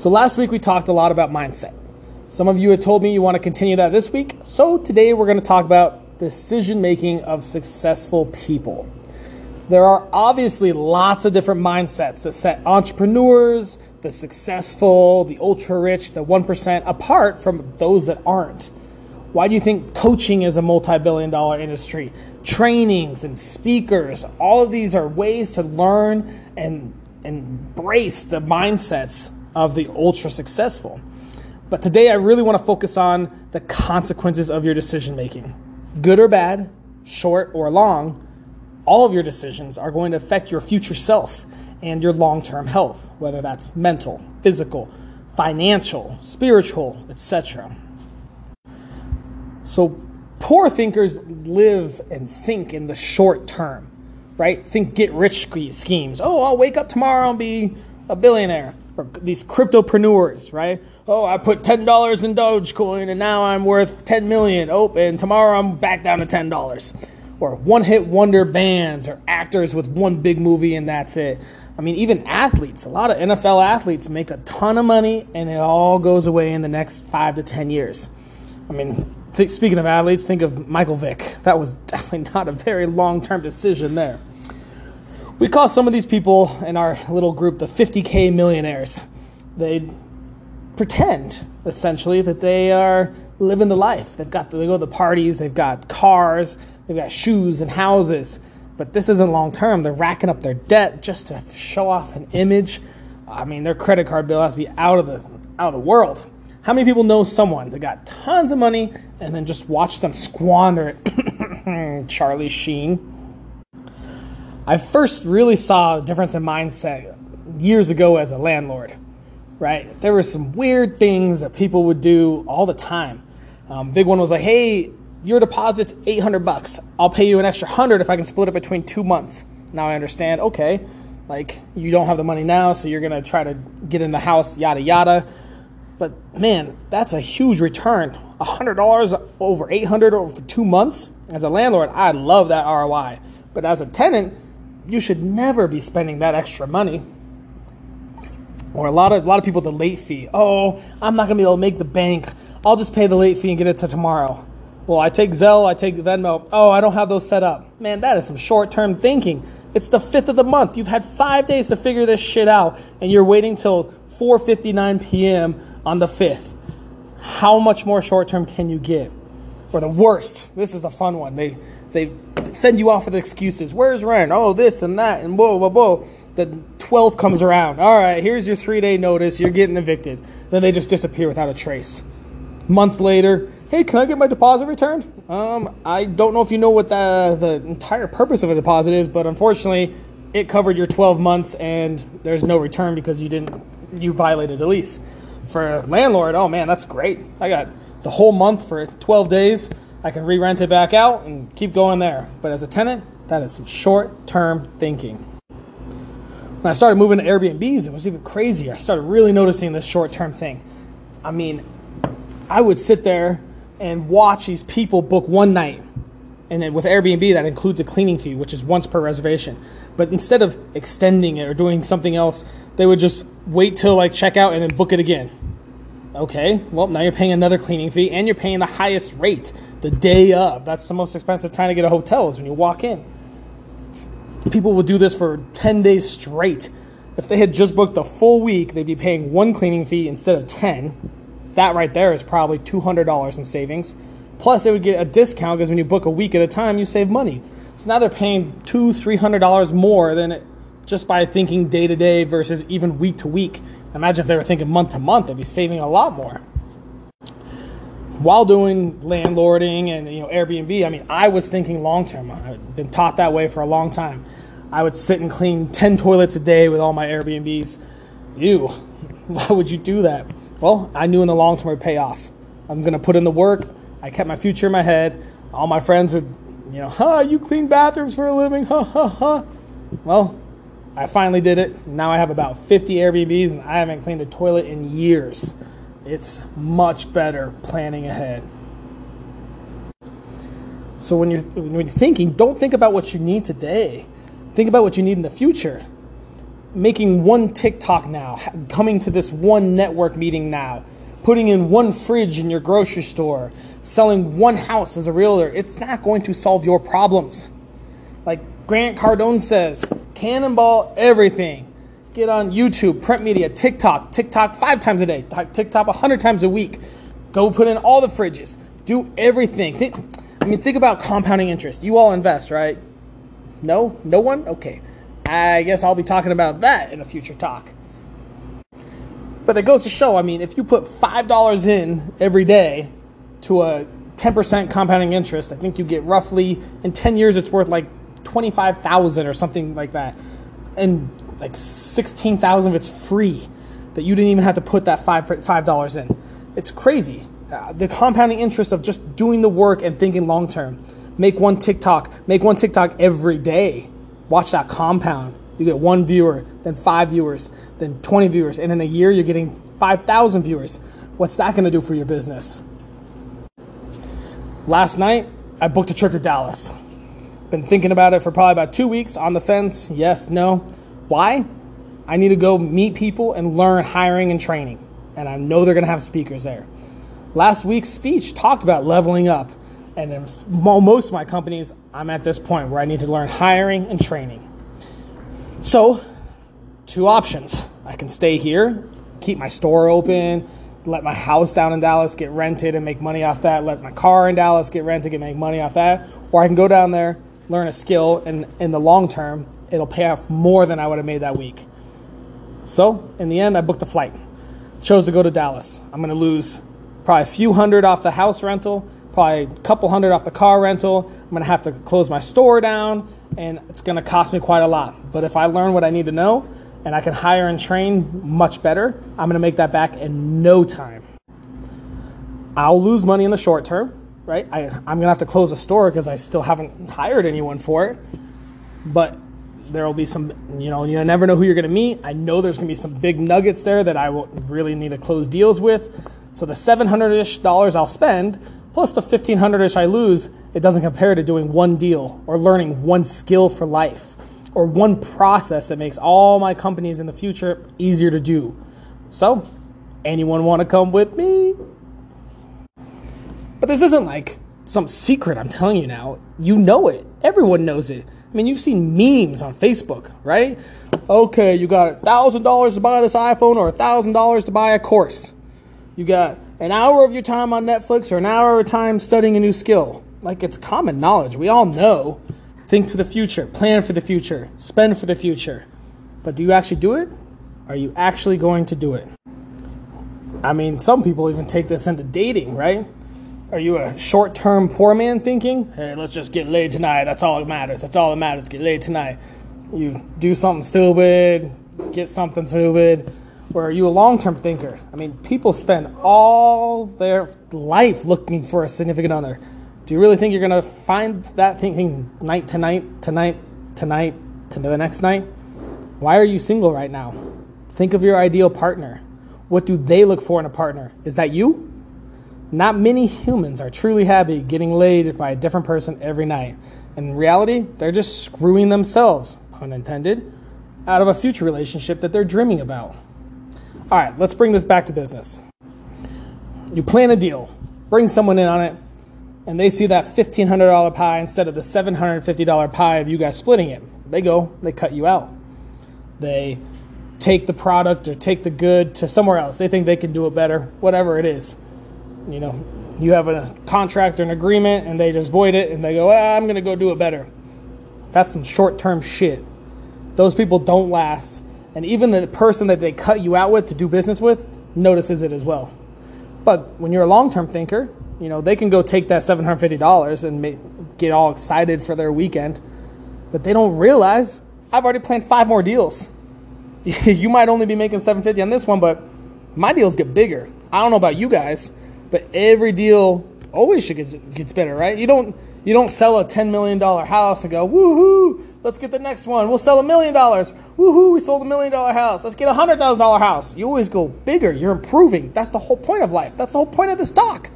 So last week we talked a lot about mindset. Some of you had told me you want to continue that this week. So today we're going to talk about decision making of successful people. There are obviously lots of different mindsets that set entrepreneurs, the successful, the ultra rich, the 1% apart from those that aren't. Why do you think coaching is a multi billion dollar industry? Trainings and speakers, all of these are ways to learn and embrace the mindsets of the ultra successful. But today I really want to focus on the consequences of your decision making. Good or bad, short or long, all of your decisions are going to affect your future self and your long term health, whether that's mental, physical, financial, spiritual, etc. So, poor thinkers live and think in the short term, right? Think get rich schemes. Oh, I'll wake up tomorrow and be a billionaire or these cryptopreneurs, right? Oh, I put ten dollars in Dogecoin and now I'm worth ten million. Oh, and tomorrow I'm back down to ten dollars. Or one-hit wonder bands or actors with one big movie and that's it. I mean, even athletes. A lot of NFL athletes make a ton of money and it all goes away in the next five to ten years. I mean, th- speaking of athletes, think of Michael Vick. That was definitely not a very long-term decision there. We call some of these people in our little group the 50K millionaires. They pretend, essentially, that they are living the life. They've got, they go to the parties, they've got cars, they've got shoes and houses. But this isn't long term. They're racking up their debt just to show off an image. I mean, their credit card bill has to be out of the out of the world. How many people know someone that got tons of money and then just watch them squander it? Charlie Sheen. I first really saw a difference in mindset years ago as a landlord, right? There were some weird things that people would do all the time. Um, big one was like, hey, your deposit's 800 bucks. I'll pay you an extra 100 if I can split it between two months. Now I understand, okay, like you don't have the money now, so you're going to try to get in the house, yada, yada. But man, that's a huge return. $100 over 800 over two months. As a landlord, I love that ROI. But as a tenant, you should never be spending that extra money. Or a lot of a lot of people the late fee. Oh, I'm not gonna be able to make the bank. I'll just pay the late fee and get it to tomorrow. Well, I take Zelle, I take Venmo. Oh, I don't have those set up. Man, that is some short-term thinking. It's the fifth of the month. You've had five days to figure this shit out, and you're waiting till 4:59 p.m. on the fifth. How much more short-term can you get? Or the worst. This is a fun one. They they send you off with excuses. Where's rent? Oh, this and that, and whoa, whoa, whoa. The 12th comes around. All right, here's your three day notice. You're getting evicted. Then they just disappear without a trace. Month later, hey, can I get my deposit returned? Um, I don't know if you know what the, the entire purpose of a deposit is, but unfortunately, it covered your 12 months and there's no return because you didn't you violated the lease. For a landlord, oh man, that's great. I got the whole month for 12 days I can re-rent it back out and keep going there. But as a tenant, that is some short-term thinking. When I started moving to Airbnbs, it was even crazier. I started really noticing this short-term thing. I mean, I would sit there and watch these people book one night. And then with Airbnb, that includes a cleaning fee, which is once per reservation. But instead of extending it or doing something else, they would just wait till like check out and then book it again. Okay, well, now you're paying another cleaning fee and you're paying the highest rate the day of. That's the most expensive time to get a hotel is when you walk in. People would do this for 10 days straight. If they had just booked the full week, they'd be paying one cleaning fee instead of 10. That right there is probably $200 in savings. Plus, they would get a discount because when you book a week at a time, you save money. So now they're paying two, three hundred dollars more than just by thinking day to day versus even week to week. Imagine if they were thinking month to month, they'd be saving a lot more while doing landlording and you know Airbnb, I mean, I was thinking long term. I've been taught that way for a long time. I would sit and clean 10 toilets a day with all my Airbnbs. You, why would you do that? Well, I knew in the long term it would pay off. I'm to put in the work. I kept my future in my head. All my friends would, you know, huh, you clean bathrooms for a living, ha ha ha. Well, I finally did it. Now I have about 50 Airbnbs and I haven't cleaned a toilet in years. It's much better planning ahead. So when you're, when you're thinking, don't think about what you need today. Think about what you need in the future. making one TikTok now, coming to this one network meeting now, putting in one fridge in your grocery store, selling one house as a realtor, it's not going to solve your problems. Like Grant Cardone says, cannonball everything. Get on YouTube, print media, TikTok, TikTok five times a day, TikTok a hundred times a week. Go put in all the fridges. Do everything. Think, I mean, think about compounding interest. You all invest, right? No? No one? Okay. I guess I'll be talking about that in a future talk. But it goes to show, I mean, if you put $5 in every day to a 10% compounding interest, I think you get roughly, in 10 years, it's worth like 25,000 or something like that. And like 16,000 of it's free that you didn't even have to put that 5, $5 in. It's crazy. Uh, the compounding interest of just doing the work and thinking long term. Make one TikTok, make one TikTok every day. Watch that compound. You get one viewer, then five viewers, then 20 viewers, and in a year you're getting 5,000 viewers. What's that to do for your business? Last night, I booked a trip to Dallas. Been thinking about it for probably about two weeks on the fence. Yes, no. Why? I need to go meet people and learn hiring and training. And I know they're going to have speakers there. Last week's speech talked about leveling up. And in most of my companies, I'm at this point where I need to learn hiring and training. So, two options. I can stay here, keep my store open, let my house down in Dallas get rented and make money off that, let my car in Dallas get rented and make money off that, or I can go down there, learn a skill, and in the long term, it'll pay off more than I would have made that week. So, in the end, I booked a flight. Chose to go to Dallas. I'm going to lose probably a few hundred off the house rental, probably a couple hundred off the car rental. I'm going to have to close my store down, and it's going to cost me quite a lot. But if I learn what I need to know, and I can hire and train much better, I'm going to make that back in no time. I'll lose money in the short term, right? I, am going to have to close a store because I still haven't hired anyone for it. But there will be some, you know, you never know who you're going to meet. I know there's going to be some big nuggets there that I will really need to close deals with. So the 700 ish dollars I'll spend plus the 1500 ish I lose, it doesn't compare to doing one deal or learning one skill for life or one process that makes all my companies in the future easier to do. So, anyone want to come with me? But this isn't like some secret I'm telling you now. You know it. Everyone knows it. I mean, you've seen memes on Facebook, right? Okay, you got a thousand dollars to buy this iPhone or a thousand dollars to buy a course. You got an hour of your time on Netflix or an hour of time studying a new skill. Like it's common knowledge. We all know Think to the future, plan for the future, spend for the future. But do you actually do it? Are you actually going to do it? I mean, some people even take this into dating, right? Are you a short term poor man thinking, hey, let's just get laid tonight? That's all that matters. That's all that matters. Get laid tonight. You do something stupid, get something stupid. Or are you a long term thinker? I mean, people spend all their life looking for a significant other. Do you really think you're going to find that thinking night to night, tonight, tonight, to the next night? Why are you single right now? Think of your ideal partner. What do they look for in a partner? Is that you? Not many humans are truly happy getting laid by a different person every night. In reality, they're just screwing themselves, pun intended, out of a future relationship that they're dreaming about. All right, let's bring this back to business. You plan a deal, bring someone in on it, and they see that $1,500 pie instead of the $750 pie of you guys splitting it. They go, they cut you out. They take the product or take the good to somewhere else. They think they can do it better, whatever it is. You know, you have a contract or an agreement and they just void it and they go, ah, I'm going to go do it better. That's some short term shit. Those people don't last. And even the person that they cut you out with to do business with notices it as well. But when you're a long term thinker, you know, they can go take that $750 and make, get all excited for their weekend, but they don't realize I've already planned five more deals. you might only be making 750 on this one, but my deals get bigger. I don't know about you guys, but every deal always should get gets better, right? You don't you don't sell a $10 million house and go, woohoo, let's get the next one. We'll sell a million dollars. Woohoo, we sold a million dollar house. Let's get a $100,000 house. You always go bigger. You're improving. That's the whole point of life. That's the whole point of the stock.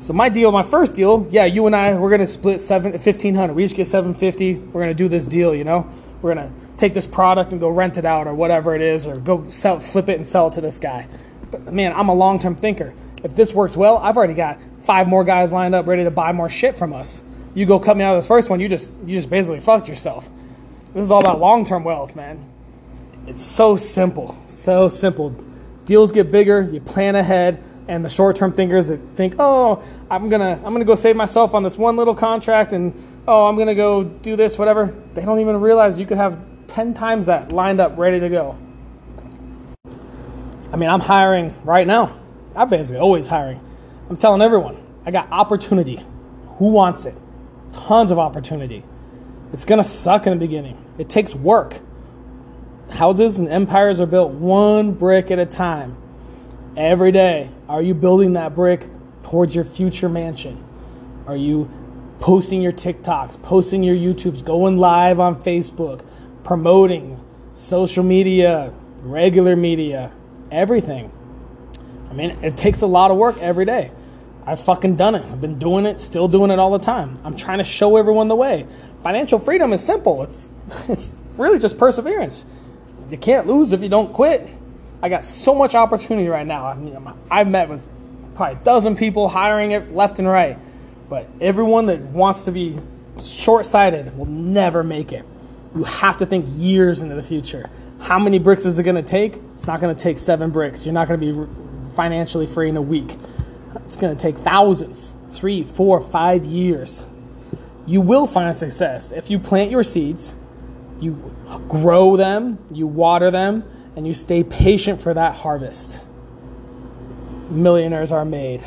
So my deal, my first deal, yeah, you and I, we're gonna split seven fifteen hundred. We each get seven fifty. We're gonna do this deal, you know. We're gonna take this product and go rent it out or whatever it is, or go sell, flip it and sell it to this guy. But man, I'm a long term thinker. If this works well, I've already got five more guys lined up ready to buy more shit from us. You go cut me out of this first one, you just you just basically fucked yourself. This is all about long term wealth, man. It's so simple, so simple. Deals get bigger, you plan ahead, and the short term thinkers that think, oh, I'm gonna I'm gonna go save myself on this one little contract, and oh, I'm gonna go do this, whatever. They don't even realize you could have ten times that lined up, ready to go. I mean, I'm hiring right now. I'm basically always hiring. I'm telling everyone, I got opportunity. Who wants it? Tons of opportunity. It's gonna suck in the beginning. It takes work. Houses and empires are built one brick at a time. Every day, are you building that brick towards your future mansion? Are you posting your TikToks, posting your YouTubes, going live on Facebook, promoting social media, regular media, everything? I mean, it takes a lot of work every day. I've fucking done it. I've been doing it, still doing it all the time. I'm trying to show everyone the way. Financial freedom is simple. It's it's really just perseverance. You can't lose if you don't quit. I got so much opportunity right now. I mean, I've met with probably a dozen people hiring it left and right, but everyone that wants to be short-sighted will never make it. You have to think years into the future. How many bricks is it going to take? It's not going to take seven bricks. You're not going to be financially free in a week. It's going to take thousands, three, four, five years. You will find success if you plant your seeds, you grow them, you water them, and you stay patient for that harvest. Millionaires are made.